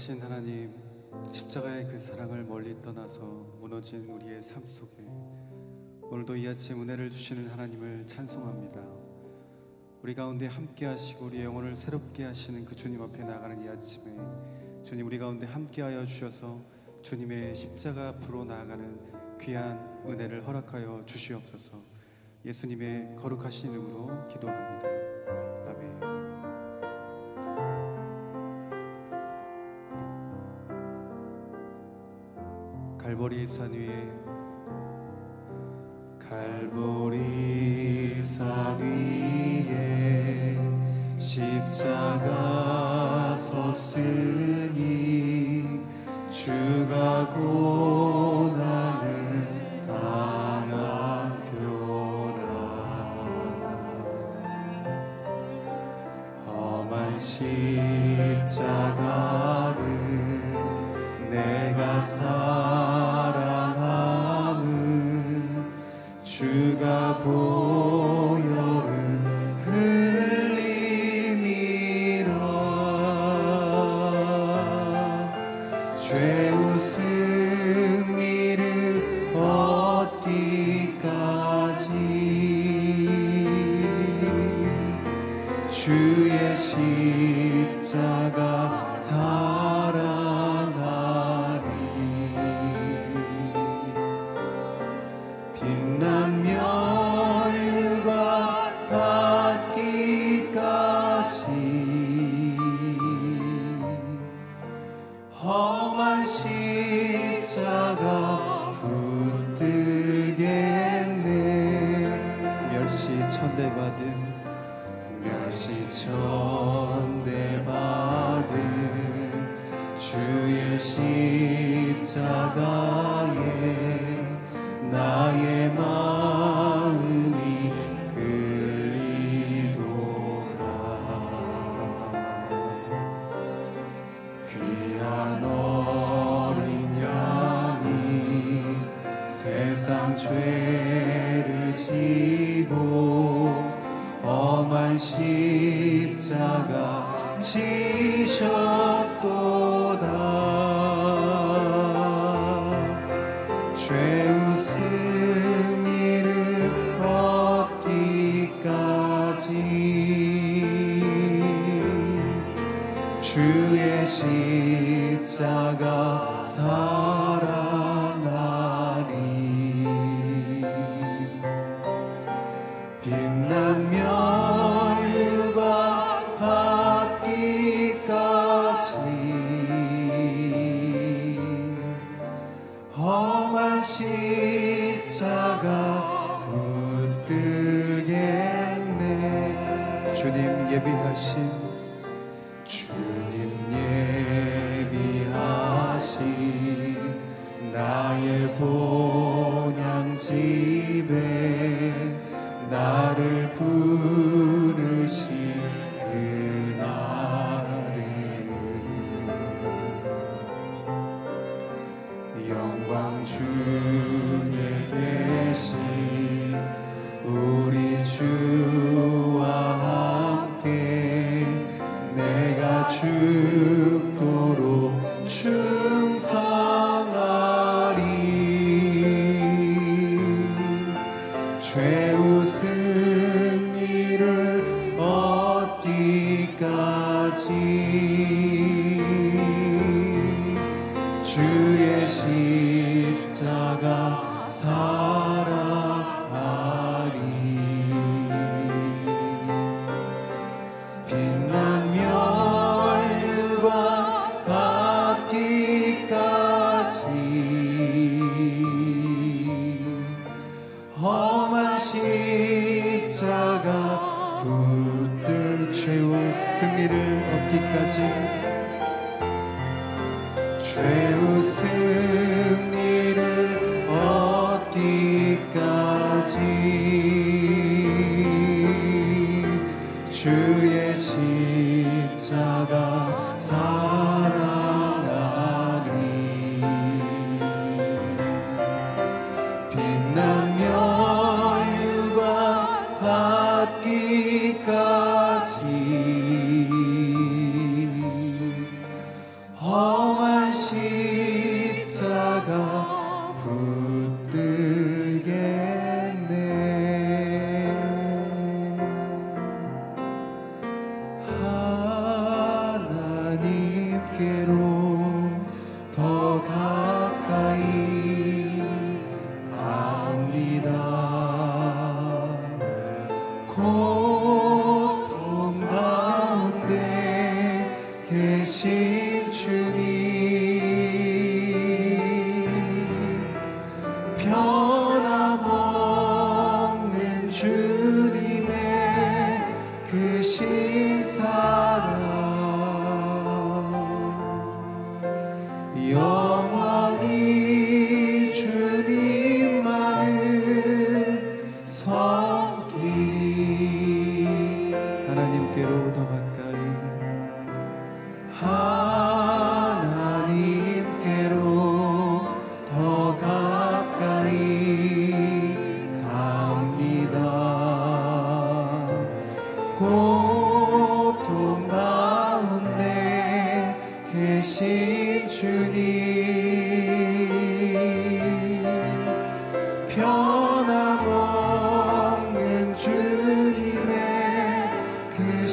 살아계신 하나님, 십자가의 그 사랑을 멀리 떠나서 무너진 우리의 삶 속에 오늘도 이 아침 은혜를 주시는 하나님을 찬송합니다. 우리 가운데 함께 하시고 우리 영혼을 새롭게 하시는 그 주님 앞에 나가는 이 아침에 주님 우리 가운데 함께 하여 주셔서 주님의 십자가 앞으로 나아가는 귀한 은혜를 허락하여 주시옵소서. 예수님의 거룩하신 이름으로 기도합니다. 갈보리 산 위에. 갈보리 산 위에 십자가 섰으니 주가 고난을 당한 표라. 험한 십자가를 내가 사 주 십자가 지셨도 죽도록 충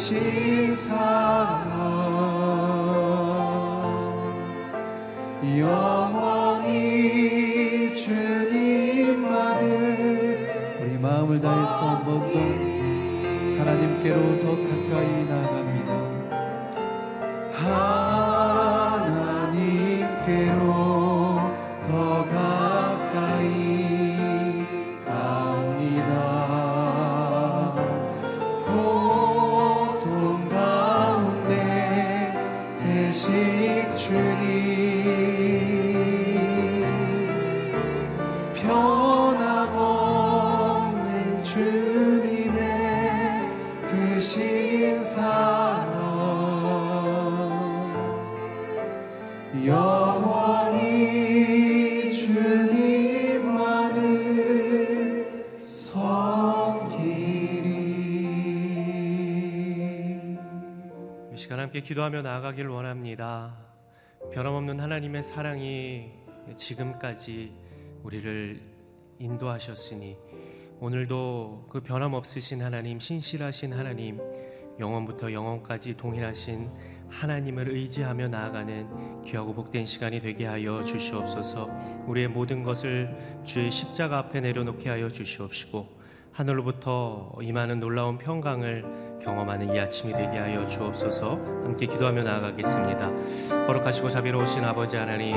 그 신사랑 영원히 주님만을 우리 마음을 다해서 한 번 더 하나님께로 더 가까이 나갑니다 기도하며 나아가길 원합니다. 변함없는 하나님의 사랑이 지금까지 우리를 인도하셨으니 오늘도 그 변함없으신 하나님, 신실하신 하나님, 영원부터 영원까지 동일하신 하나님을 의지하며 나아가는 귀하고 복된 시간이 되게 하여 주시옵소서. 우리의 모든 것을 주의 십자가 앞에 내려놓게 하여 주시옵시고 하늘로부터 임하는 놀라운 평강을 경험하는 이 아침이 되게 하여 주옵소서. 함께 기도하며 나아가겠습니다. 거룩하시고 자비로우신 아버지 하나님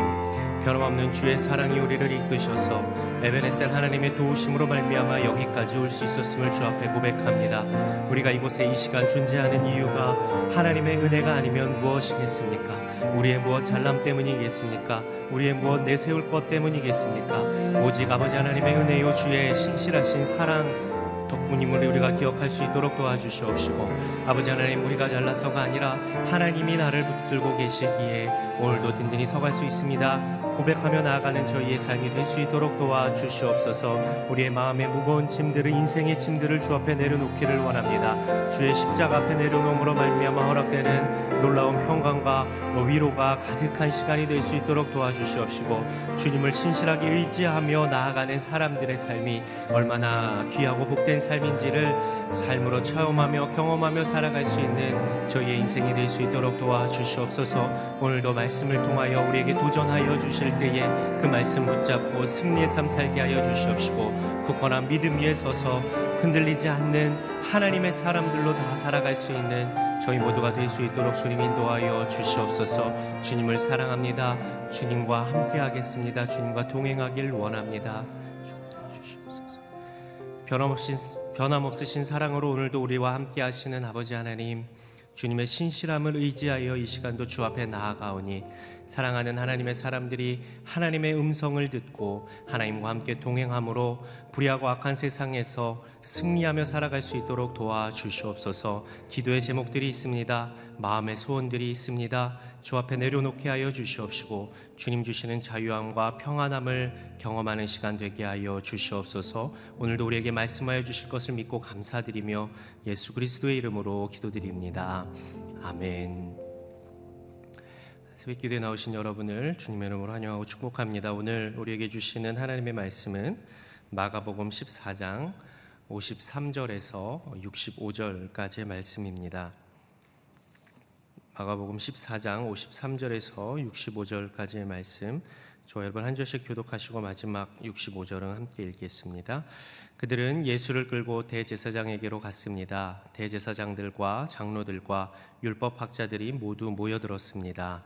변함없는 주의 사랑이 우리를 이끄셔서 에베네셀 하나님의 도우심으로 말미암아 여기까지 올 수 있었음을 주 앞에 고백합니다. 우리가 이곳에 이 시간 존재하는 이유가 하나님의 은혜가 아니면 무엇이겠습니까? 우리의 무엇 잘남 때문이겠습니까? 우리의 무엇 내세울 것 때문이겠습니까? 오직 아버지 하나님의 은혜요 주의 신실하신 사랑 덕분임을 우리가 기억할 수 있도록 도와주시옵시고 아버지 하나님 우리가 잘나서가 아니라 하나님이 나를 붙들고 계시기에 오늘도 든든히 서갈 수 있습니다 고백하며 나아가는 저희의 삶이 될 수 있도록 도와주시옵소서. 우리의 마음의 무거운 짐들을 인생의 짐들을 주 앞에 내려놓기를 원합니다. 주의 십자가 앞에 내려놓음으로 말미암아 허락되는 놀라운 평강과 위로가 가득한 시간이 될 수 있도록 도와주시옵시고 주님을 신실하게 의지하며 나아가는 사람들의 삶이 얼마나 귀하고 복된 삶인지를 삶으로 체험하며 경험하며 살아갈 수 있는 저희의 인생이 될 수 있도록 도와주시옵소서. 오늘도 말씀을 통하여 우리에게 도전하여 주실 때에 그 말씀 붙잡고 승리의 삶 살게 하여 주시옵시고 굳건한 믿음 위에 서서 흔들리지 않는 하나님의 사람들로 다 살아갈 수 있는 저희 모두가 될 수 있도록 주님 인도하여 주시옵소서. 주님을 사랑합니다. 주님과 함께 하겠습니다. 주님과 동행하길 원합니다. 변함없인, 변함없으신 사랑으로 오늘도 우리와 함께 하시는 아버지 하나님 주님의 신실함을 의지하여 이 시간도 주 앞에 나아가오니 사랑하는 하나님의 사람들이 하나님의 음성을 듣고 하나님과 함께 동행함으로 불의하고 악한 세상에서 승리하며 살아갈 수 있도록 도와주시옵소서 기도의 제목들이 있습니다. 마음의 소원들이 있습니다. 주 앞에 내려놓게 하여 주시옵시고 주님 주시는 자유함과 평안함을 경험하는 시간 되게 하여 주시옵소서 오늘도 우리에게 말씀하여 주실 것을 믿고 감사드리며 예수 그리스도의 이름으로 기도드립니다. 아멘. 새벽 기도에 나오신 여러분을 주님의 이름으로 환영하고 축복합니다. 오늘 우리에게 주시는 하나님의 말씀은 마가복음 14장 53절에서 65절까지의 말씀입니다. 마가복음 14장 53절에서 65절까지의 말씀 저 여러분 한 절씩 교독하시고 마지막 65절은 함께 읽겠습니다. 그들은 예수를 끌고 대제사장에게로 갔습니다. 대제사장들과 장로들과 율법 학자들이 모두 모여들었습니다.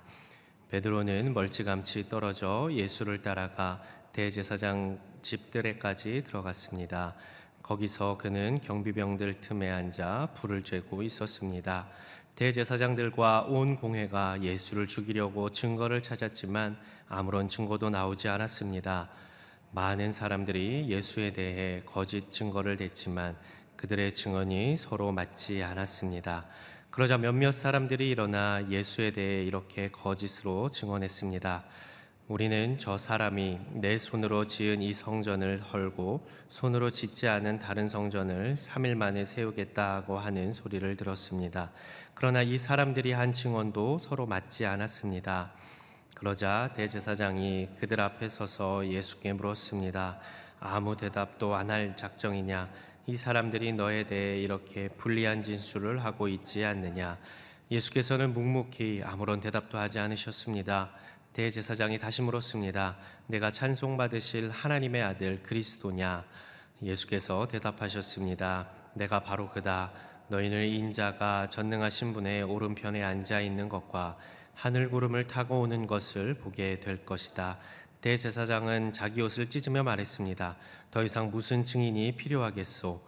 베드로는 멀찌감치 떨어져 예수를 따라가 대제사장 집들에까지 들어갔습니다. 거기서 그는 경비병들 틈에 앉아 불을 쬐고 있었습니다. 대제사장들과 온 공회가 예수를 죽이려고 증거를 찾았지만 아무런 증거도 나오지 않았습니다. 많은 사람들이 예수에 대해 거짓 증거를 댔지만 그들의 증언이 서로 맞지 않았습니다. 그러자 몇몇 사람들이 일어나 예수에 대해 이렇게 거짓으로 증언했습니다. 우리는 저 사람이 내 손으로 지은 이 성전을 헐고 손으로 짓지 않은 다른 성전을 3일 만에 세우겠다고 하는 소리를 들었습니다. 그러나 이 사람들이 한 증언도 서로 맞지 않았습니다. 그러자 대제사장이 그들 앞에 서서 예수께 물었습니다. 아무 대답도 안 할 작정이냐? 이 사람들이 너에 대해 이렇게 불리한 진술을 하고 있지 않느냐? 예수께서는 묵묵히 아무런 대답도 하지 않으셨습니다. 대제사장이 다시 물었습니다. 내가 찬송받으실 하나님의 아들 그리스도냐? 예수께서 대답하셨습니다. 내가 바로 그다. 너희는 인자가 전능하신 분의 오른편에 앉아 있는 것과 하늘 구름을 타고 오는 것을 보게 될 것이다. 대제사장은 자기 옷을 찢으며 말했습니다. 더 이상 무슨 증인이 필요하겠소?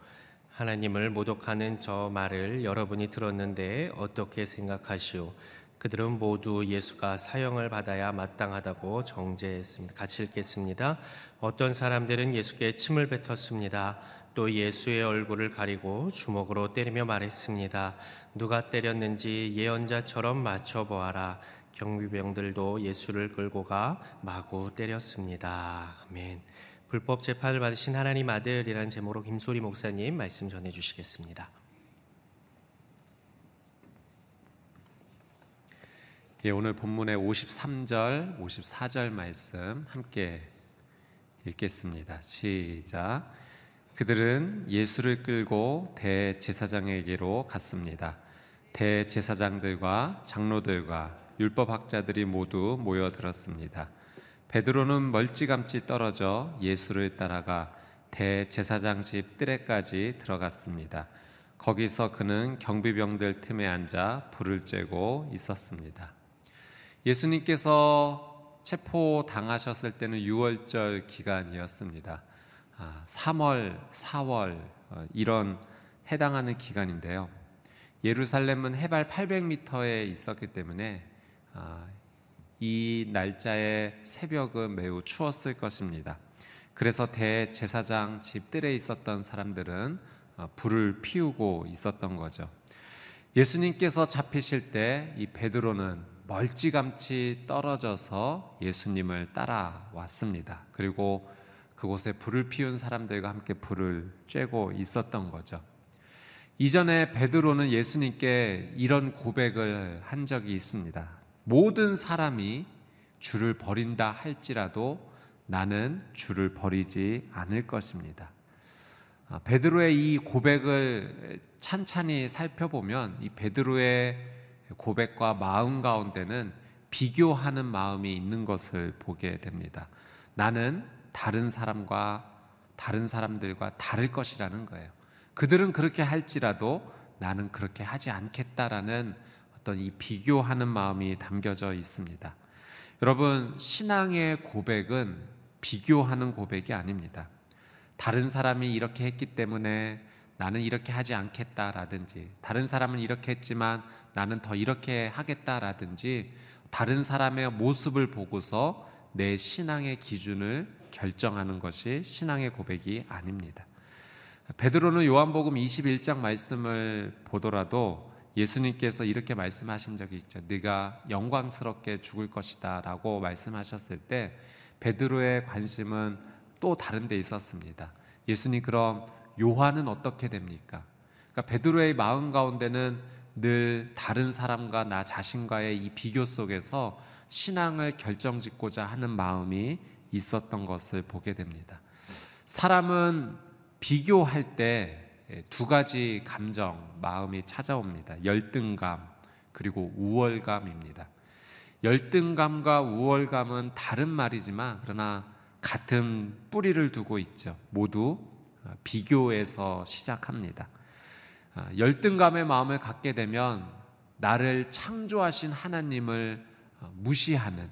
하나님을 모독하는 저 말을 여러분이 들었는데 어떻게 생각하시오? 그들은 모두 예수가 사형을 받아야 마땅하다고 정죄했습니다. 같이 읽겠습니다. 어떤 사람들은 예수께 침을 뱉었습니다. 또 예수의 얼굴을 가리고 주먹으로 때리며 말했습니다. 누가 때렸는지 예언자처럼 맞춰보아라. 경비병들도 예수를 끌고 가 마구 때렸습니다. 아멘. 불법 재판을 받으신 하나님 아들이라는 제목으로 김소리 목사님 말씀 전해 주시겠습니다. 예, 오늘 본문의 53절, 54절 말씀 함께 읽겠습니다. 시작. 그들은 예수를 끌고 대제사장에게로 갔습니다. 대제사장들과 장로들과 율법학자들이 모두 모여들었습니다. 베드로는 멀찌감치 떨어져 예수를 따라가 대제사장 집 뜰에까지 들어갔습니다. 거기서 그는 경비병들 틈에 앉아 불을 쬐고 있었습니다. 예수님께서 체포 당하셨을 때는 6월절 기간이었습니다. 3월, 아, 4월 어, 이런 해당하는 기간인데요. 예루살렘은 해발 800m에 있었기 때문에 아, 이 날짜의 새벽은 매우 추웠을 것입니다. 그래서 대제사장 집들에 있었던 사람들은 어, 불을 피우고 있었던 거죠. 예수님께서 잡히실 때 이 베드로는 멀찌감치 떨어져서 예수님을 따라왔습니다. 그리고 그곳에 불을 피운 사람들과 함께 불을 쬐고 있었던 거죠. 이전에 베드로는 예수님께 이런 고백을 한 적이 있습니다. 모든 사람이 주를 버린다 할지라도 나는 주를 버리지 않을 것입니다. 아, 베드로의 이 고백을 찬찬히 살펴보면 이 베드로의 고백과 마음 가운데는 비교하는 마음이 있는 것을 보게 됩니다. 나는 다른 사람과 다른 사람들과 다를 것이라는 거예요. 그들은 그렇게 할지라도 나는 그렇게 하지 않겠다라는 어떤 이 비교하는 마음이 담겨져 있습니다. 여러분, 신앙의 고백은 비교하는 고백이 아닙니다. 다른 사람이 이렇게 했기 때문에 나는 이렇게 하지 않겠다라든지 다른 사람은 이렇게 했지만 나는 더 이렇게 하겠다라든지 다른 사람의 모습을 보고서 내 신앙의 기준을 결정하는 것이 신앙의 고백이 아닙니다. 베드로는 요한복음 21장 말씀을 보더라도 예수님께서 이렇게 말씀하신 적이 있죠. 네가 영광스럽게 죽을 것이다라고 말씀하셨을 때 베드로의 관심은 또 다른 데 있었습니다. 예수님 그럼 요한은 어떻게 됩니까? 그러니까 베드로의 마음 가운데는 늘 다른 사람과 나 자신과의 이 비교 속에서 신앙을 결정짓고자 하는 마음이 있었던 것을 보게 됩니다. 사람은 비교할 때 두 가지 감정, 마음이 찾아옵니다. 열등감, 그리고 우월감입니다. 열등감과 우월감은 다른 말이지만, 그러나 같은 뿌리를 두고 있죠. 모두 비교에서 시작합니다. 아, 열등감의 마음을 갖게 되면 나를 창조하신 하나님을 어, 무시하는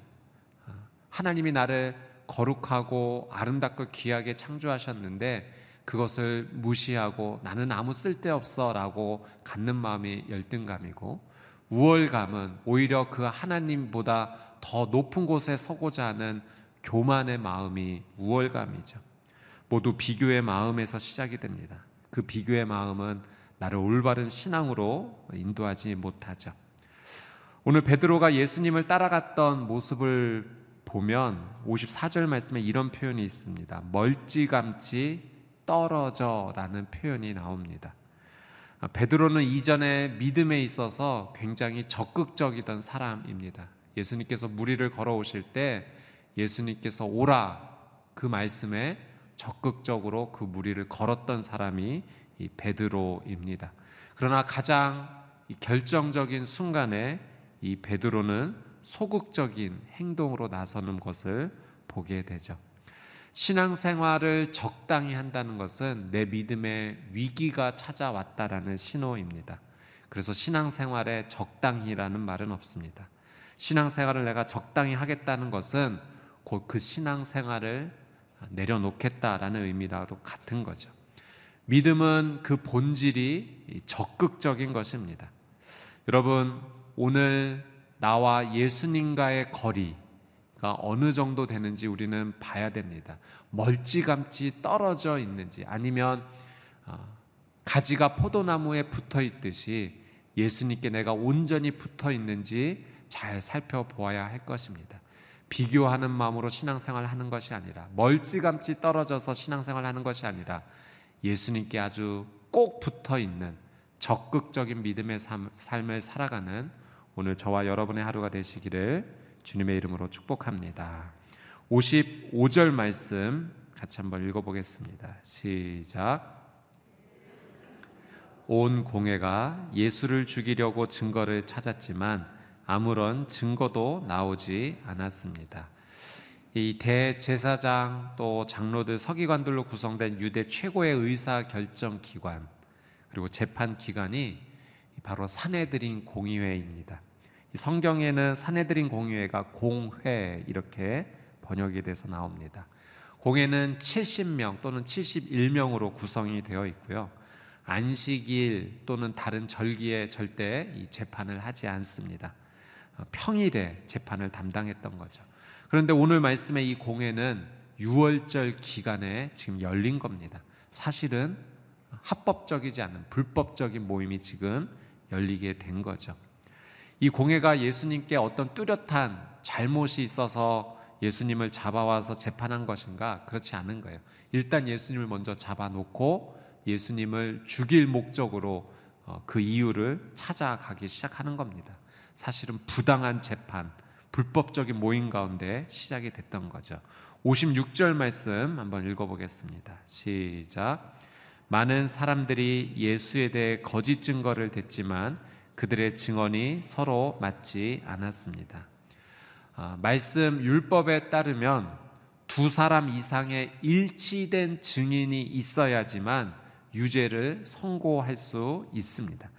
어, 하나님이 나를 거룩하고 아름답고 귀하게 창조하셨는데 그것을 무시하고 나는 아무 쓸데없어 라고 갖는 마음이 열등감이고 우월감은 오히려 그 하나님보다 더 높은 곳에 서고자 하는 교만의 마음이 우월감이죠. 모두 비교의 마음에서 시작이 됩니다. 그 비교의 마음은 나를 올바른 신앙으로 인도하지 못하죠. 오늘 베드로가 예수님을 따라갔던 모습을 보면 54절 말씀에 이런 표현이 있습니다. 멀찌감치 떨어져라는 표현이 나옵니다. 베드로는 이전에 믿음에 있어서 굉장히 적극적이던 사람입니다. 예수님께서 무리를 걸어오실 때 예수님께서 오라 그 말씀에 적극적으로 그 무리를 걸었던 사람이 이 베드로입니다. 그러나 가장 결정적인 순간에 이 베드로는 소극적인 행동으로 나서는 것을 보게 되죠. 신앙생활을 적당히 한다는 것은 내 믿음의 위기가 찾아왔다라는 신호입니다. 그래서 신앙생활에 적당히라는 말은 없습니다. 신앙생활을 내가 적당히 하겠다는 것은 곧 그 신앙생활을 내려놓겠다라는 의미라도 같은 거죠. 믿음은 그 본질이 적극적인 것입니다. 여러분, 오늘 나와 예수님과의 거리 가 어느 정도 되는지 우리는 봐야 됩니다. 멀찌감치 떨어져 있는지 아니면 어, 가지가 포도나무에 붙어 있듯이 예수님께 내가 온전히 붙어 있는지 잘 살펴보아야 할 것입니다. 비교하는 마음으로 신앙생활 하는 것이 아니라 멀찌감치 떨어져서 신앙생활 하는 것이 아니라 예수님께 아주 꼭 붙어 있는 적극적인 믿음의 삶, 삶을 살아가는 오늘 저와 여러분의 하루가 되시기를 주님의 이름으로 축복합니다. 55절 말씀 같이 한번 읽어보겠습니다. 시작. 온 공회가 예수를 죽이려고 증거를 찾았지만 아무런 증거도 나오지 않았습니다. 이 대제사장 또 장로들 서기관들로 구성된 유대 최고의 의사 결정 기관 그리고 재판 기관이 바로 사내들인 공의회입니다. 성경에는 사내들인 공의회가 공회 이렇게 번역이 돼서 나옵니다. 공회는 70명 또는 71명으로 구성이 되어 있고요. 안식일 또는 다른 절기에 절대 이 재판을 하지 않습니다. 평일에 재판을 담당했던 거죠. 그런데 오늘 말씀의 이 공회는 6월절 기간에 지금 열린 겁니다. 사실은 합법적이지 않은 불법적인 모임이 지금 열리게 된 거죠. 이 공회가 예수님께 어떤 뚜렷한 잘못이 있어서 예수님을 잡아와서 재판한 것인가? 그렇지 않은 거예요. 일단 예수님을 먼저 잡아놓고 예수님을 죽일 목적으로 어, 그 이유를 찾아가기 시작하는 겁니다. 사실은 부당한 재판, 불법적인 모임 가운데 시작이 됐던 거죠. 56절 말씀 한번 읽어보겠습니다. 시작. 많은 사람들이 예수에 대해 거짓 증거를 댔지만 그들의 증언이 서로 맞지 않았습니다. 아, 말씀 율법에 따르면 두 사람 이상의 일치된 증인이 있어야지만 유죄를 선고할 수 있습니다.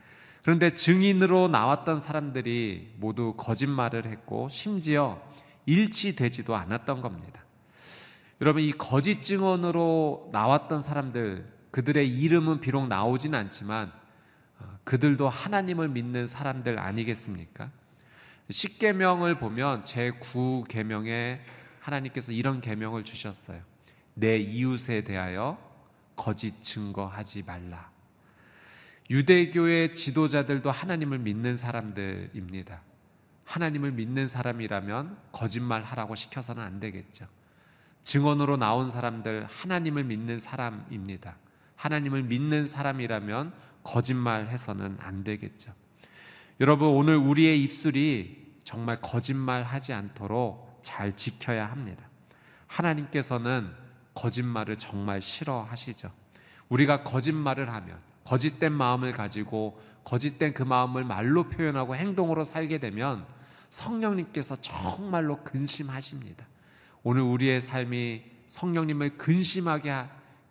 그런데 증인으로 나왔던 사람들이 모두 거짓말을 했고 심지어 일치되지도 않았던 겁니다. 여러분 이 거짓 증언으로 나왔던 사람들 그들의 이름은 비록 나오진 않지만 어, 그들도 하나님을 믿는 사람들 아니겠습니까? 십계명을 보면 제 9계명에 하나님께서 이런 계명을 주셨어요. 내 이웃에 대하여 거짓 증거하지 말라. 유대교의 지도자들도 하나님을 믿는 사람들입니다. 하나님을 믿는 사람이라면 거짓말 하라고 시켜서는 안 되겠죠. 증언으로 나온 사람들 하나님을 믿는 사람입니다. 하나님을 믿는 사람이라면 거짓말 해서는 안 되겠죠. 여러분 오늘 우리의 입술이 정말 거짓말 하지 않도록 잘 지켜야 합니다. 하나님께서는 거짓말을 정말 싫어하시죠. 우리가 거짓말을 하면 거짓된 마음을 가지고 거짓된 그 마음을 말로 표현하고 행동으로 살게 되면 성령님께서 정말로 근심하십니다. 오늘 우리의 삶이 성령님을 근심하게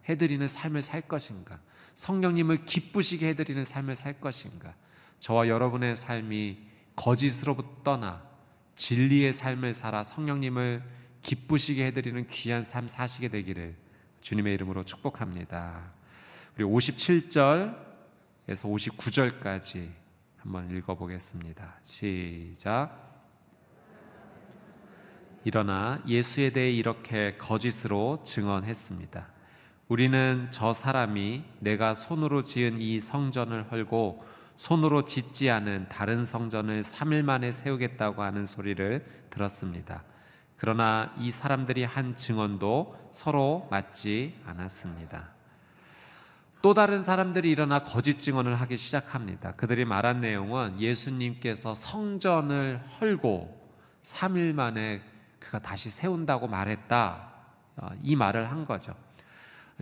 해드리는 삶을 살 것인가? 성령님을 기쁘시게 해드리는 삶을 살 것인가? 저와 여러분의 삶이 거짓으로부터 떠나 진리의 삶을 살아 성령님을 기쁘시게 해드리는 귀한 삶 사시게 되기를 주님의 이름으로 축복합니다. 우리 57절에서 59절까지 한번 읽어보겠습니다. 시작. 일어나 예수에 대해 이렇게 거짓으로 증언했습니다. 우리는 저 사람이 내가 손으로 지은 이 성전을 헐고 손으로 짓지 않은 다른 성전을 3일 만에 세우겠다고 하는 소리를 들었습니다. 그러나 이 사람들이 한 증언도 서로 맞지 않았습니다. 또 다른 사람들이 일어나 거짓 증언을 하기 시작합니다. 그들이 말한 내용은 예수님께서 성전을 헐고 3일 만에 그가 다시 세운다고 말했다. 어, 이 말을 한 거죠.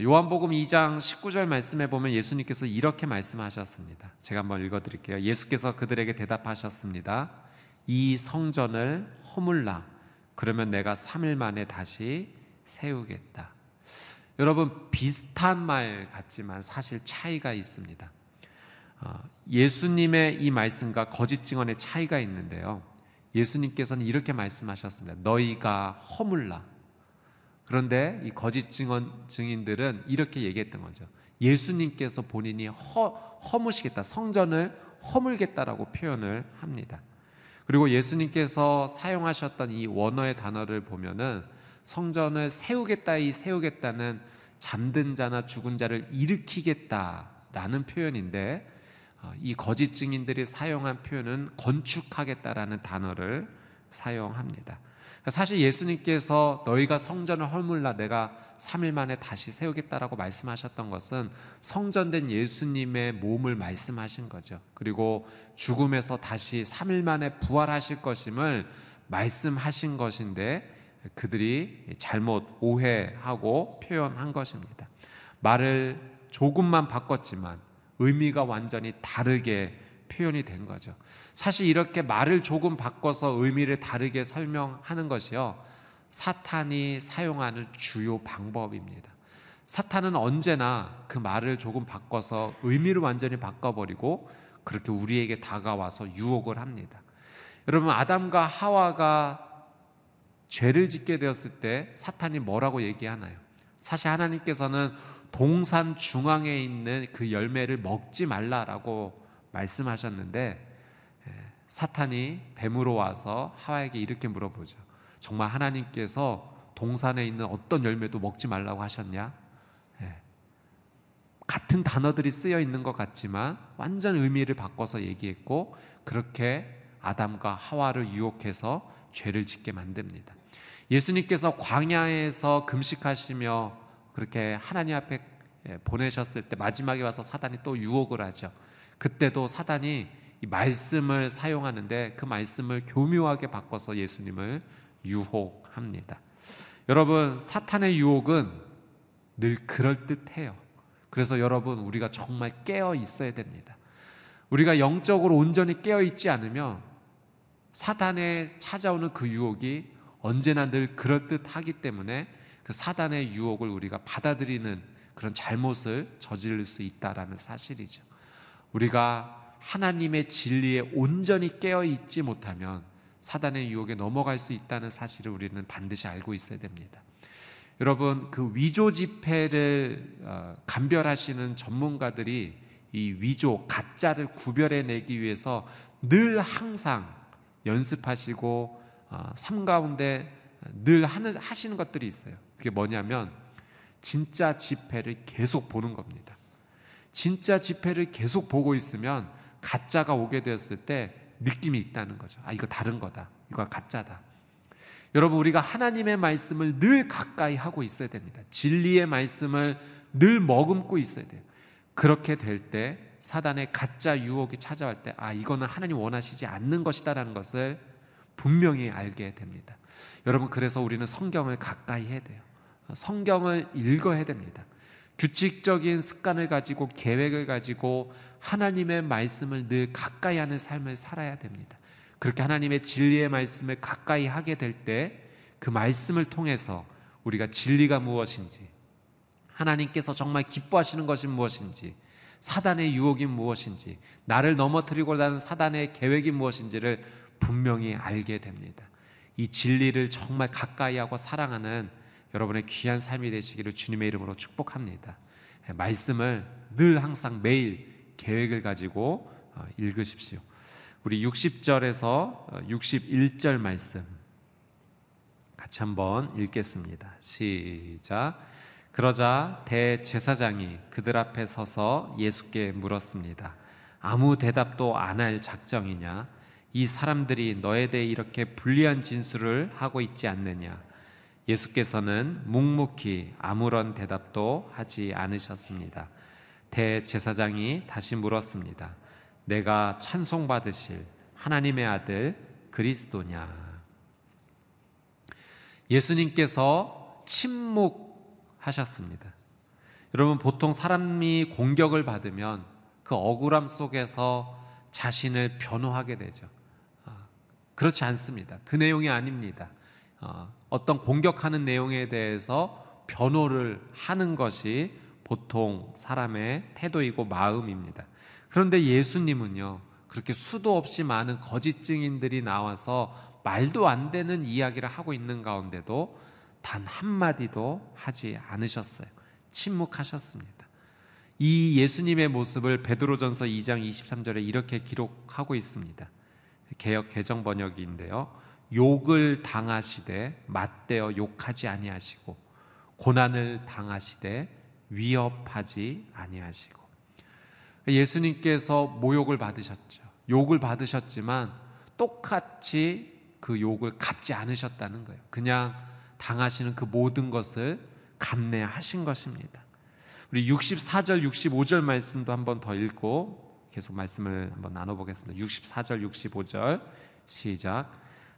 요한복음 2장 19절 말씀에 보면 예수님께서 이렇게 말씀하셨습니다. 제가 한번 읽어 드릴게요. 예수께서 그들에게 대답하셨습니다. 이 성전을 허물라. 그러면 내가 3일 만에 다시 세우겠다. 여러분 비슷한 말 같지만 사실 차이가 있습니다. 어, 예수님의 이 말씀과 거짓 증언의 차이가 있는데요. 예수님께서는 이렇게 말씀하셨습니다. 너희가 허물라. 그런데 이 거짓 증언 증인들은 이렇게 얘기했던 거죠. 예수님께서 본인이 허, 허무시겠다, 성전을 허물겠다라고 표현을 합니다. 그리고 예수님께서 사용하셨던 이 원어의 단어를 보면은 성전을 세우겠다 이 세우겠다는 잠든 자나 죽은 자를 일으키겠다라는 표현인데 어, 이 거짓 증인들이 사용한 표현은 건축하겠다라는 단어를 사용합니다. 그러니까 사실 예수님께서 너희가 성전을 헐물라 내가 3일 만에 다시 세우겠다라고 말씀하셨던 것은 성전된 예수님의 몸을 말씀하신 거죠. 그리고 죽음에서 다시 3일 만에 부활하실 것임을 말씀하신 것인데 그들이 잘못 오해하고 표현한 것입니다. 말을 조금만 바꿨지만 의미가 완전히 다르게 표현이 된 거죠. 사실 이렇게 말을 조금 바꿔서 의미를 다르게 설명하는 것이요. 사탄이 사용하는 주요 방법입니다. 사탄은 언제나 그 말을 조금 바꿔서 의미를 완전히 바꿔버리고 그렇게 우리에게 다가와서 유혹을 합니다. 여러분, 아담과 하와가 죄를 짓게 되었을 때 사탄이 뭐라고 얘기하나요? 사실 하나님께서는 동산 중앙에 있는 그 열매를 먹지 말라라고 말씀하셨는데 예, 사탄이 뱀으로 와서 하와에게 이렇게 물어보죠. 정말 하나님께서 동산에 있는 어떤 열매도 먹지 말라고 하셨냐? 예. 같은 단어들이 쓰여 있는 것 같지만 완전 의미를 바꿔서 얘기했고 그렇게 아담과 하와를 유혹해서 죄를 짓게 만듭니다. 예수님께서 광야에서 금식하시며 그렇게 하나님 앞에 예, 보내셨을 때 마지막에 와서 사단이 또 유혹을 하죠. 그때도 사단이 이 말씀을 사용하는데 그 말씀을 교묘하게 바꿔서 예수님을 유혹합니다. 여러분, 사탄의 유혹은 늘 그럴듯해요. 그래서 여러분, 우리가 정말 깨어 있어야 됩니다. 우리가 영적으로 온전히 깨어 있지 않으면 사단에 찾아오는 그 유혹이 언제나 늘 그럴듯하기 때문에 그 사단의 유혹을 우리가 받아들이는 그런 잘못을 저지를 수 있다라는 사실이죠. 우리가 하나님의 진리에 온전히 깨어 있지 못하면 사단의 유혹에 넘어갈 수 있다는 사실을 우리는 반드시 알고 있어야 됩니다. 여러분 그 위조 지폐를 어, 감별하시는 전문가들이 이 위조 가짜를 구별해 내기 위해서 늘 항상 연습하시고 어, 삶 가운데 늘 하는 하시는 것들이 있어요. 그게 뭐냐면 진짜 지폐를 계속 보는 겁니다. 진짜 지폐를 계속 보고 있으면 가짜가 오게 되었을 때 느낌이 있다는 거죠. 아, 이거 다른 거다. 이거 가짜다. 여러분, 우리가 하나님의 말씀을 늘 가까이 하고 있어야 됩니다. 진리의 말씀을 늘 머금고 있어야 돼요. 그렇게 될 때 사단의 가짜 유혹이 찾아올 때, 아, 이거는 하나님 원하시지 않는 것이다라는 것을 분명히 알게 됩니다. 여러분, 그래서 우리는 성경을 가까이 해야 돼요. 성경을 읽어야 됩니다. 규칙적인 습관을 가지고 계획을 가지고 하나님의 말씀을 늘 가까이 하는 삶을 살아야 됩니다. 그렇게 하나님의 진리의 말씀을 가까이 하게 될 때 그 말씀을 통해서 우리가 진리가 무엇인지 하나님께서 정말 기뻐하시는 것이 무엇인지 사단의 유혹이 무엇인지 나를 넘어뜨리고자 하는 사단의 계획이 무엇인지를 분명히 알게 됩니다. 이 진리를 정말 가까이 하고 사랑하는 여러분의 귀한 삶이 되시기를 주님의 이름으로 축복합니다. 말씀을 늘 항상 매일 계획을 가지고 어, 읽으십시오. 우리 60절에서 61절 말씀 같이 한번 읽겠습니다. 시작. 그러자 대제사장이 그들 앞에 서서 예수께 물었습니다. 아무 대답도 안 할 작정이냐? 이 사람들이 너에 대해 이렇게 불리한 진술을 하고 있지 않느냐? 예수께서는 묵묵히 아무런 대답도 하지 않으셨습니다. 대제사장이 다시 물었습니다. 내가 찬송받으실 하나님의 아들 그리스도냐? 예수님께서 침묵하셨습니다. 여러분, 보통 사람이 공격을 받으면 그 억울함 속에서 자신을 변호하게 되죠. 아, 그렇지 않습니다. 그 내용이 아닙니다. 어, 어떤 공격하는 내용에 대해서 변호를 하는 것이 보통 사람의 태도이고 마음입니다. 그런데 예수님은요, 그렇게 수도 없이 많은 거짓 증인들이 나와서 말도 안 되는 이야기를 하고 있는 가운데도 단 한마디도 하지 않으셨어요. 침묵하셨습니다. 이 예수님의 모습을 베드로전서 2장 23절에 이렇게 기록하고 있습니다. 개역 개정 번역인데요. 욕을 당하시되 맞대어 욕하지 아니하시고 고난을 당하시되 위협하지 아니하시고 예수님께서 모욕을 받으셨죠. 욕을 받으셨지만 똑같이 그 욕을 갚지 않으셨다는 거예요. 그냥 당하시는 그 모든 것을 감내하신 것입니다. 우리 64절, 65절 말씀도 한번 더 읽고 계속 말씀을 한번 나눠 보겠습니다. 64절, 65절 시작.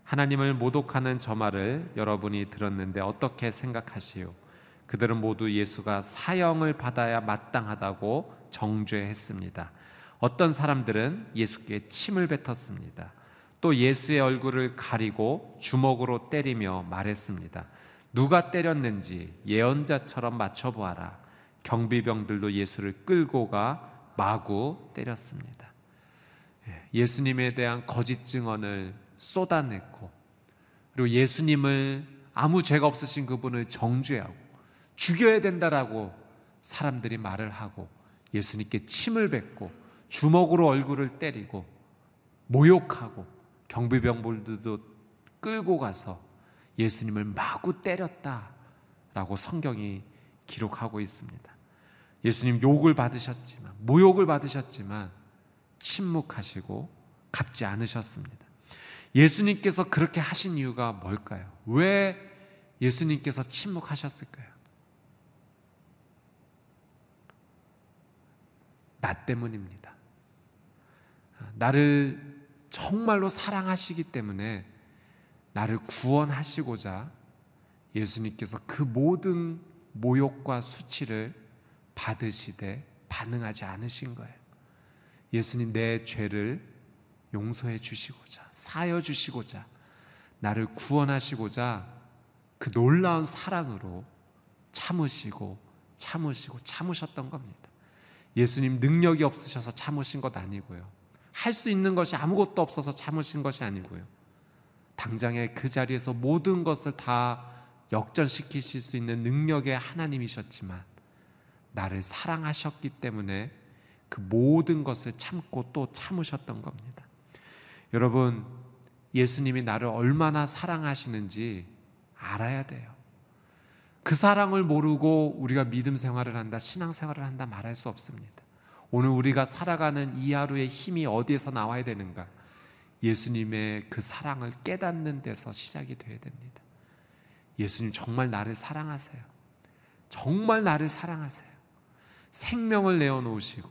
하나님을 모독하는 저 말을 여러분이 들었는데 어떻게 생각하시오? 그들은 모두 예수가 사형을 받아야 마땅하다고 정죄했습니다. 어떤 사람들은 예수께 침을 뱉었습니다. 또 예수의 얼굴을 가리고 주먹으로 때리며 말했습니다. 누가 때렸는지 예언자처럼 맞춰보아라. 경비병들도 예수를 끌고 가 마구 때렸습니다. 예, 예수님에 대한 거짓 증언을 쏟아냈고 그리고 예수님을 아무 죄가 없으신 그분을 정죄하고 죽여야 된다라고 사람들이 말을 하고 예수님께 침을 뱉고 주먹으로 얼굴을 때리고 모욕하고 경비병들도 끌고 가서 예수님을 마구 때렸다라고 성경이 기록하고 있습니다. 예수님 욕을 받으셨지만 모욕을 받으셨지만 침묵하시고 갚지 않으셨습니다. 예수님께서 그렇게 하신 이유가 뭘까요? 왜 예수님께서 침묵하셨을까요? 나 때문입니다. 나를 정말로 사랑하시기 때문에 나를 구원하시고자 예수님께서 그 모든 모욕과 수치를 받으시되 반응하지 않으신 거예요. 예수님 내 죄를 용서해 주시고자 사여 주시고자 나를 구원하시고자 그 놀라운 사랑으로 참으시고 참으시고 참으셨던 겁니다. 예수님 능력이 없으셔서 참으신 것 아니고요. 할 수 있는 것이 아무것도 없어서 참으신 것이 아니고요. 당장에 그 자리에서 모든 것을 다 역전시키실 수 있는 능력의 하나님이셨지만 나를 사랑하셨기 때문에 그 모든 것을 참고 또 참으셨던 겁니다. 여러분, 예수님이 나를 얼마나 사랑하시는지 알아야 돼요. 그 사랑을 모르고 우리가 믿음 생활을 한다, 신앙 생활을 한다 말할 수 없습니다. 오늘 우리가 살아가는 이 하루의 힘이 어디에서 나와야 되는가? 예수님의 그 사랑을 깨닫는 데서 시작이 되어야 됩니다. 예수님 정말 나를 사랑하세요. 정말 나를 사랑하세요. 생명을 내어 놓으시고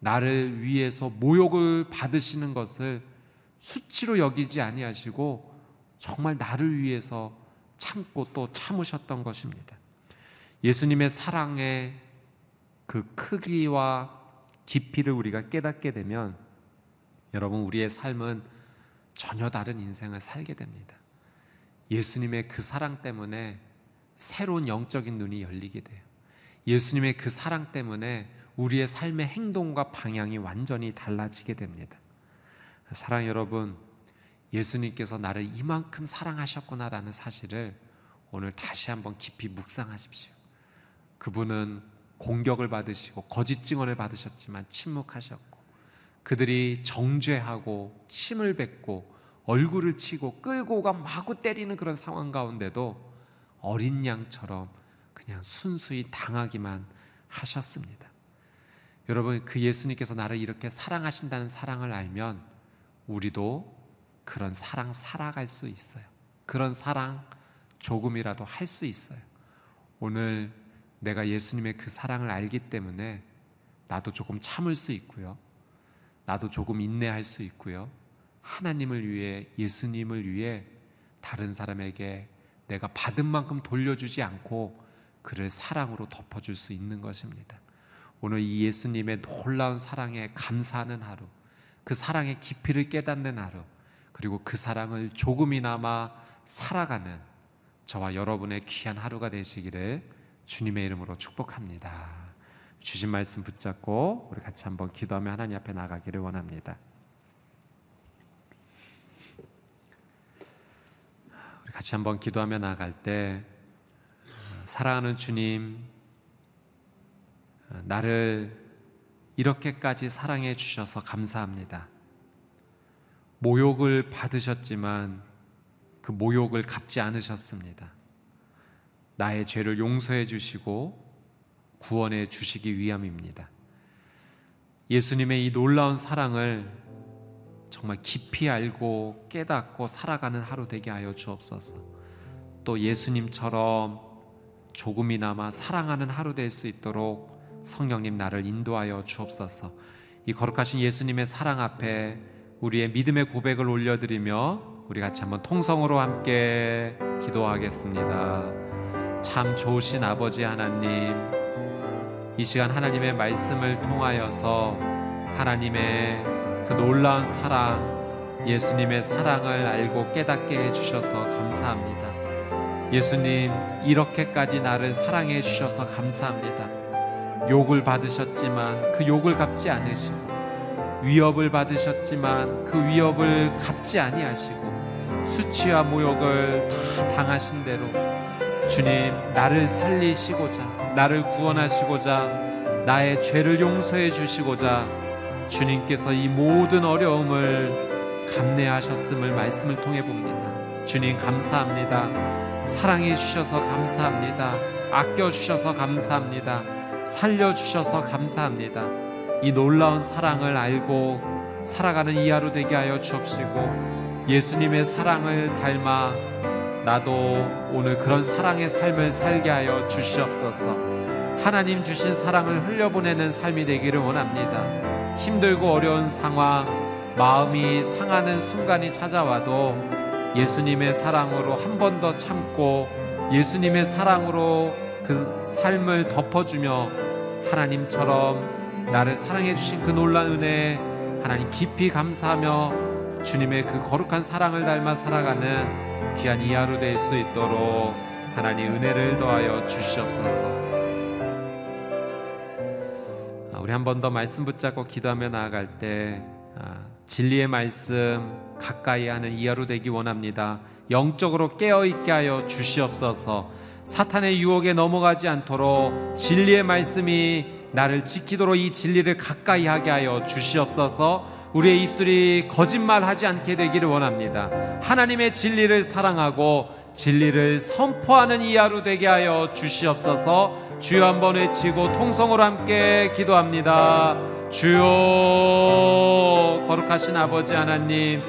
나를 위해서 모욕을 받으시는 것을 수치로 여기지 아니하시고 정말 나를 위해서 참고 또 참으셨던 것입니다. 예수님의 사랑의 그 크기와 깊이를 우리가 깨닫게 되면 여러분 우리의 삶은 전혀 다른 인생을 살게 됩니다. 예수님의 그 사랑 때문에 새로운 영적인 눈이 열리게 돼요. 예수님의 그 사랑 때문에 우리의 삶의 행동과 방향이 완전히 달라지게 됩니다. 사랑 여러분, 예수님께서 나를 이만큼 사랑하셨구나라는 사실을 오늘 다시 한번 깊이 묵상하십시오. 그분은 공격을 받으시고 거짓 증언을 받으셨지만 침묵하셨고 그들이 정죄하고 침을 뱉고 얼굴을 치고 끌고 가 마구 때리는 그런 상황 가운데도 어린 양처럼 그냥 순수히 당하기만 하셨습니다. 여러분 그 예수님께서 나를 이렇게 사랑하신다는 사랑을 알면 우리도 그런 사랑 살아갈 수 있어요. 그런 사랑 조금이라도 할 수 있어요. 오늘 내가 예수님의 그 사랑을 알기 때문에 나도 조금 참을 수 있고요. 나도 조금 인내할 수 있고요. 하나님을 위해 예수님을 위해 다른 사람에게 내가 받은 만큼 돌려주지 않고 그를 사랑으로 덮어줄 수 있는 것입니다. 오늘 이 예수님의 놀라운 사랑에 감사하는 하루, 그 사랑의 깊이를 깨닫는 하루, 그리고 그 사랑을 조금이나마 살아가는 저와 여러분의 귀한 하루가 되시기를 주님의 이름으로 축복합니다. 주신 말씀 붙잡고 우리 같이 한번 기도하며 하나님 앞에 나가기를 원합니다. 우리 같이 한번 기도하며 나갈 때 사랑하는 주님 나를 이렇게까지 사랑해 주셔서 감사합니다. 모욕을 받으셨지만 그 모욕을 갚지 않으셨습니다. 나의 죄를 용서해 주시고 구원해 주시기 위함입니다. 예수님의 이 놀라운 사랑을 정말 깊이 알고 깨닫고 살아가는 하루 되게 하여 주옵소서. 또 예수님처럼 조금이나마 사랑하는 하루 될 수 있도록 성령님 나를 인도하여 주옵소서. 이 거룩하신 예수님의 사랑 앞에 우리의 믿음의 고백을 올려드리며 우리 같이 한번 통성으로 함께 기도하겠습니다. 참 좋으신 아버지 하나님, 이 시간 하나님의 말씀을 통하여서 하나님의 그 놀라운 사랑, 예수님의 사랑을 알고 깨닫게 해주셔서 감사합니다. 예수님, 이렇게까지 나를 사랑해 주셔서 감사합니다. 욕을 받으셨지만 그 욕을 갚지 않으시고, 위협을 받으셨지만 그 위협을 갚지 아니하시고 수치와 모욕을 다 당하신 대로 주님 나를 살리시고자 나를 구원하시고자 나의 죄를 용서해 주시고자 주님께서 이 모든 어려움을 감내하셨음을 말씀을 통해 봅니다. 주님 감사합니다. 사랑해 주셔서 감사합니다. 아껴 주셔서 감사합니다. 살려 주셔서 감사합니다. 이 놀라운 사랑을 알고 살아가는 이 하루 되게 하여 주옵시고 예수님의 사랑을 닮아 나도 오늘 그런 사랑의 삶을 살게 하여 주시옵소서. 하나님 주신 사랑을 흘려보내는 삶이 되기를 원합니다. 힘들고 어려운 상황, 마음이 상하는 순간이 찾아와도 예수님의 사랑으로 한 번 더 참고 예수님의 사랑으로 그 삶을 덮어주며 하나님처럼 나를 사랑해 주신 그 놀라운 은혜에 하나님 깊이 감사하며 주님의 그 거룩한 사랑을 닮아 살아가는 귀한 이 하루 될수 있도록 하나님 은혜를 더하여 주시옵소서. 아, 우리 한 번 더 말씀 붙잡고 기도하며 나아갈 때 아, 진리의 말씀 가까이 하는 이 하루 되기 원합니다. 영적으로 깨어 있게 하여 주시옵소서. 사탄의 유혹에 넘어가지 않도록 진리의 말씀이 나를 지키도록 이 진리를 가까이 하게 하여 주시옵소서. 우리의 입술이 거짓말하지 않게 되기를 원합니다. 하나님의 진리를 사랑하고 진리를 선포하는 이 하루 되게 하여 주시옵소서. 주여 한 번 외치고 통성으로 함께 기도합니다. 주여 거룩하신 아버지 하나님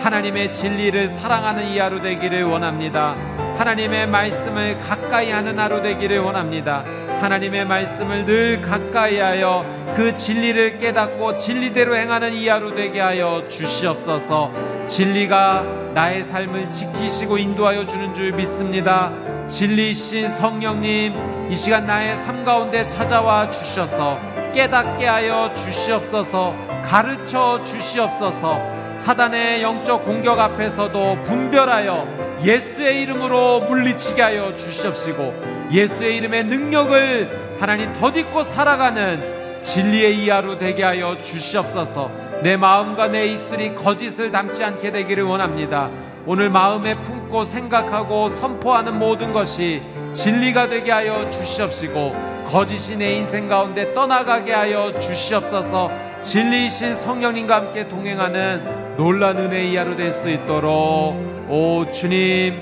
하나님의 진리를 사랑하는 이 하루 되기를 원합니다. 하나님의 말씀을 가까이 하는 하루 되기를 원합니다. 하나님의 말씀을 늘 가까이 하여 그 진리를 깨닫고 진리대로 행하는 이 하루 되게 하여 주시옵소서 진리가 나의 삶을 지키시고 인도하여 주는 줄 믿습니다 진리이신 성령님 이 시간 나의 삶 가운데 찾아와 주셔서 깨닫게 하여 주시옵소서 가르쳐 주시옵소서 사단의 영적 공격 앞에서도 분별하여 예수의 이름으로 물리치게 하여 주시옵시고 예수의 이름의 능력을 하나님 덧입고 살아가는 진리의 이하로 되게 하여 주시옵소서. 내 마음과 내 입술이 거짓을 담지 않게 되기를 원합니다. 오늘 마음에 품고 생각하고 선포하는 모든 것이 진리가 되게 하여 주시옵시고 거짓이 내 인생 가운데 떠나가게 하여 주시옵소서. 진리이신 성령님과 함께 동행하는 놀란 은혜의 하루 될수 있도록 오 주님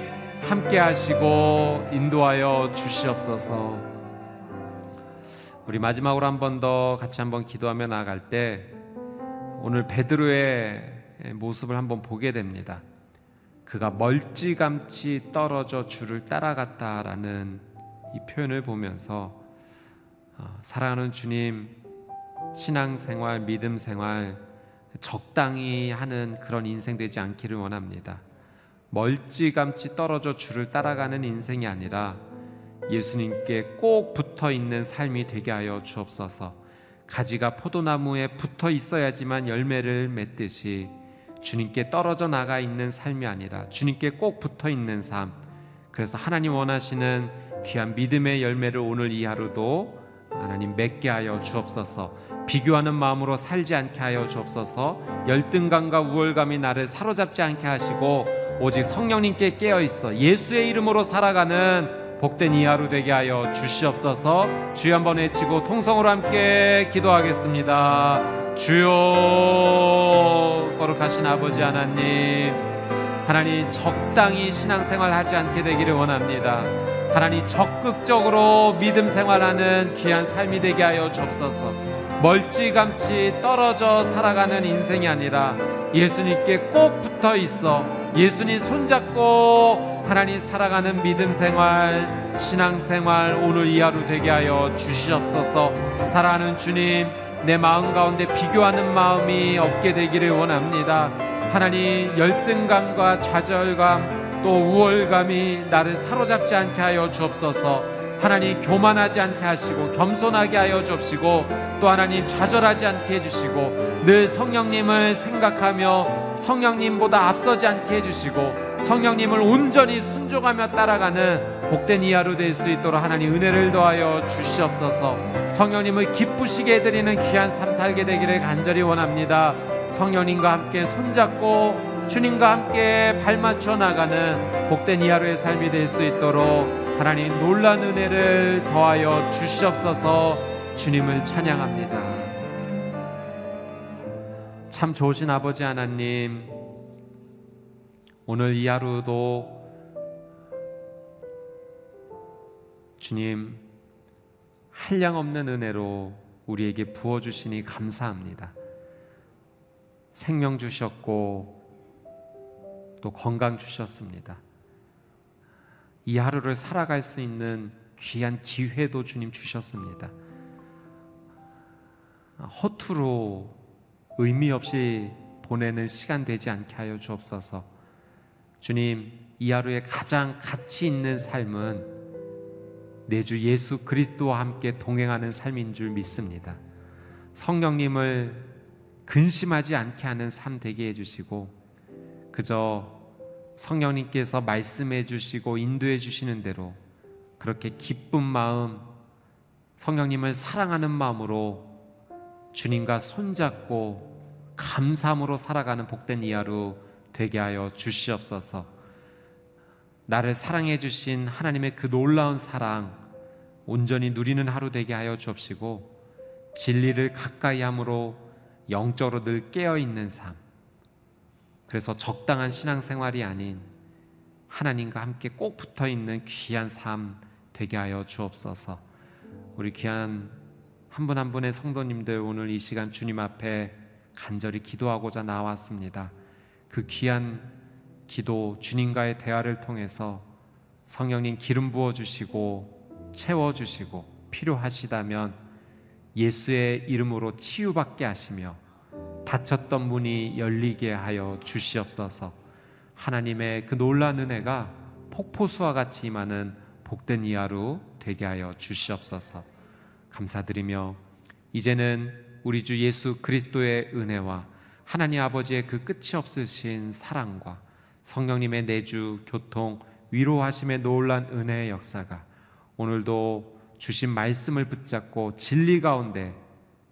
함께 하시고 인도하여 주시옵소서 우리 마지막으로 한 번 더 같이 한번 기도하며 나아갈 때 오늘 베드로의 모습을 한번 보게 됩니다. 그가 멀찌감치 떨어져 주를 따라갔다라는 이 표현을 보면서 어, 사랑하는 주님 신앙생활 믿음 생활 적당히 하는 그런 인생 되지 않기를 원합니다. 멀찌감치 떨어져 주를 따라가는 인생이 아니라 예수님께 꼭 붙어 있는 삶이 되게 하여 주옵소서. 가지가 포도나무에 붙어 있어야지만 열매를 맺듯이 주님께 떨어져 나가 있는 삶이 아니라 주님께 꼭 붙어 있는 삶. 그래서 하나님 원하시는 귀한 믿음의 열매를 오늘 이 하루도 하나님 맺게 하여 주옵소서. 비교하는 마음으로 살지 않게 하여 주옵소서. 열등감과 우월감이 나를 사로잡지 않게 하시고 오직 성령님께 깨어 있어 예수의 이름으로 살아가는 복된 이 하루 되게 하여 주시옵소서. 주여 한번 외치고 통성으로 함께 기도하겠습니다. 주여 거룩하신 아버지 하나님 하나님 적당히 신앙생활 하지 않게 되기를 원합니다. 하나님 적극적으로 믿음 생활하는 귀한 삶이 되게 하여 주옵소서. 멀찌감치 떨어져 살아가는 인생이 아니라 예수님께 꼭 붙어 있어 예수님 손잡고 하나님 살아가는 믿음 생활, 신앙 생활 오늘 이 하루 되게 하여 주시옵소서. 사랑하는 주님, 내 마음 가운데 비교하는 마음이 없게 되기를 원합니다. 하나님 열등감과 좌절감 또 우월감이 나를 사로잡지 않게 하여 주옵소서. 하나님 교만하지 않게 하시고 겸손하게 하여 주옵시고 또 하나님 좌절하지 않게 해주시고 늘 성령님을 생각하며 성령님보다 앞서지 않게 해주시고 성령님을 온전히 순종하며 따라가는 복된 이 하루 될수 있도록 하나님 은혜를 더하여 주시옵소서. 성령님을 기쁘시게 해드리는 귀한 삶 살게 되기를 간절히 원합니다. 성령님과 함께 손잡고 주님과 함께 발맞춰 나가는 복된 이 하루의 삶이 될 수 있도록 하나님 놀란 은혜를 더하여 주시옵소서 주님을 찬양합니다. 참 좋으신 아버지 하나님, 오늘 이 하루도 주님 한량 없는 은혜로 우리에게 부어 주시니 감사합니다. 생명 주셨고 또 건강 주셨습니다. 이 하루를 살아갈 수 있는 귀한 기회도 주님 주셨습니다. 허투루 의미 없이 보내는 시간 되지 않게 하여 주옵소서. 주님, 이 하루에 가장 가치 있는 삶은 내 주 예수 그리스도와 함께 동행하는 삶인 줄 믿습니다. 성령님을 근심하지 않게 하는 삶 되게 해주시고, 그저 성령님께서 말씀해 주시고 인도해 주시는 대로 그렇게 기쁜 마음, 성령님을 사랑하는 마음으로 주님과 손잡고 감사함으로 살아가는 복된 이 하루 되게 하여 주시옵소서. 나를 사랑해 주신 하나님의 그 놀라운 사랑 온전히 누리는 하루 되게 하여 주옵시고 진리를 가까이 함으로 영적으로 늘 깨어 있는 삶. 그래서 적당한 신앙생활이 아닌 하나님과 함께 꼭 붙어 있는 귀한 삶 되게 하여 주옵소서. 우리 귀한 한 분 한 분의 성도님들 오늘 이 시간 주님 앞에 간절히 기도하고자 나왔습니다. 그 귀한 기도 주님과의 대화를 통해서 성령님 기름 부어 주시고 채워 주시고 필요하시다면 예수의 이름으로 치유받게 하시며 닫혔던 문이 열리게 하여 주시옵소서. 하나님의 그 놀란 은혜가 폭포수와 같이 임하는 복된 이 하루 되게 하여 주시옵소서. 감사드리며 이제는 우리 주 예수 그리스도의 은혜와 하나님 아버지의 그 끝이 없으신 사랑과 성령님의 내주 교통 위로하심의 놀란 은혜의 역사가 오늘도 주신 말씀을 붙잡고 진리 가운데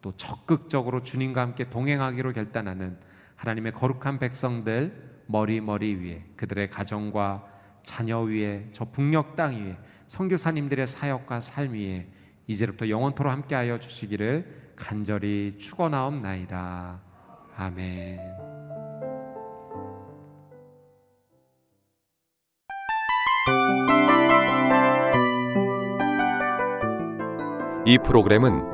또 적극적으로 주님과 함께 동행하기로 결단하는 하나님의 거룩한 백성들 머리 머리 위에 그들의 가정과 자녀 위에 저 북녘 땅 위에 선교사님들의 사역과 삶 위에 이제부터 영원토로 함께하여 주시기를 간절히 축원하옵나이다. 아멘. 이 프로그램은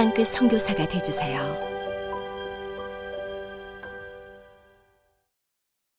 땅끝 선교사가 되주세요.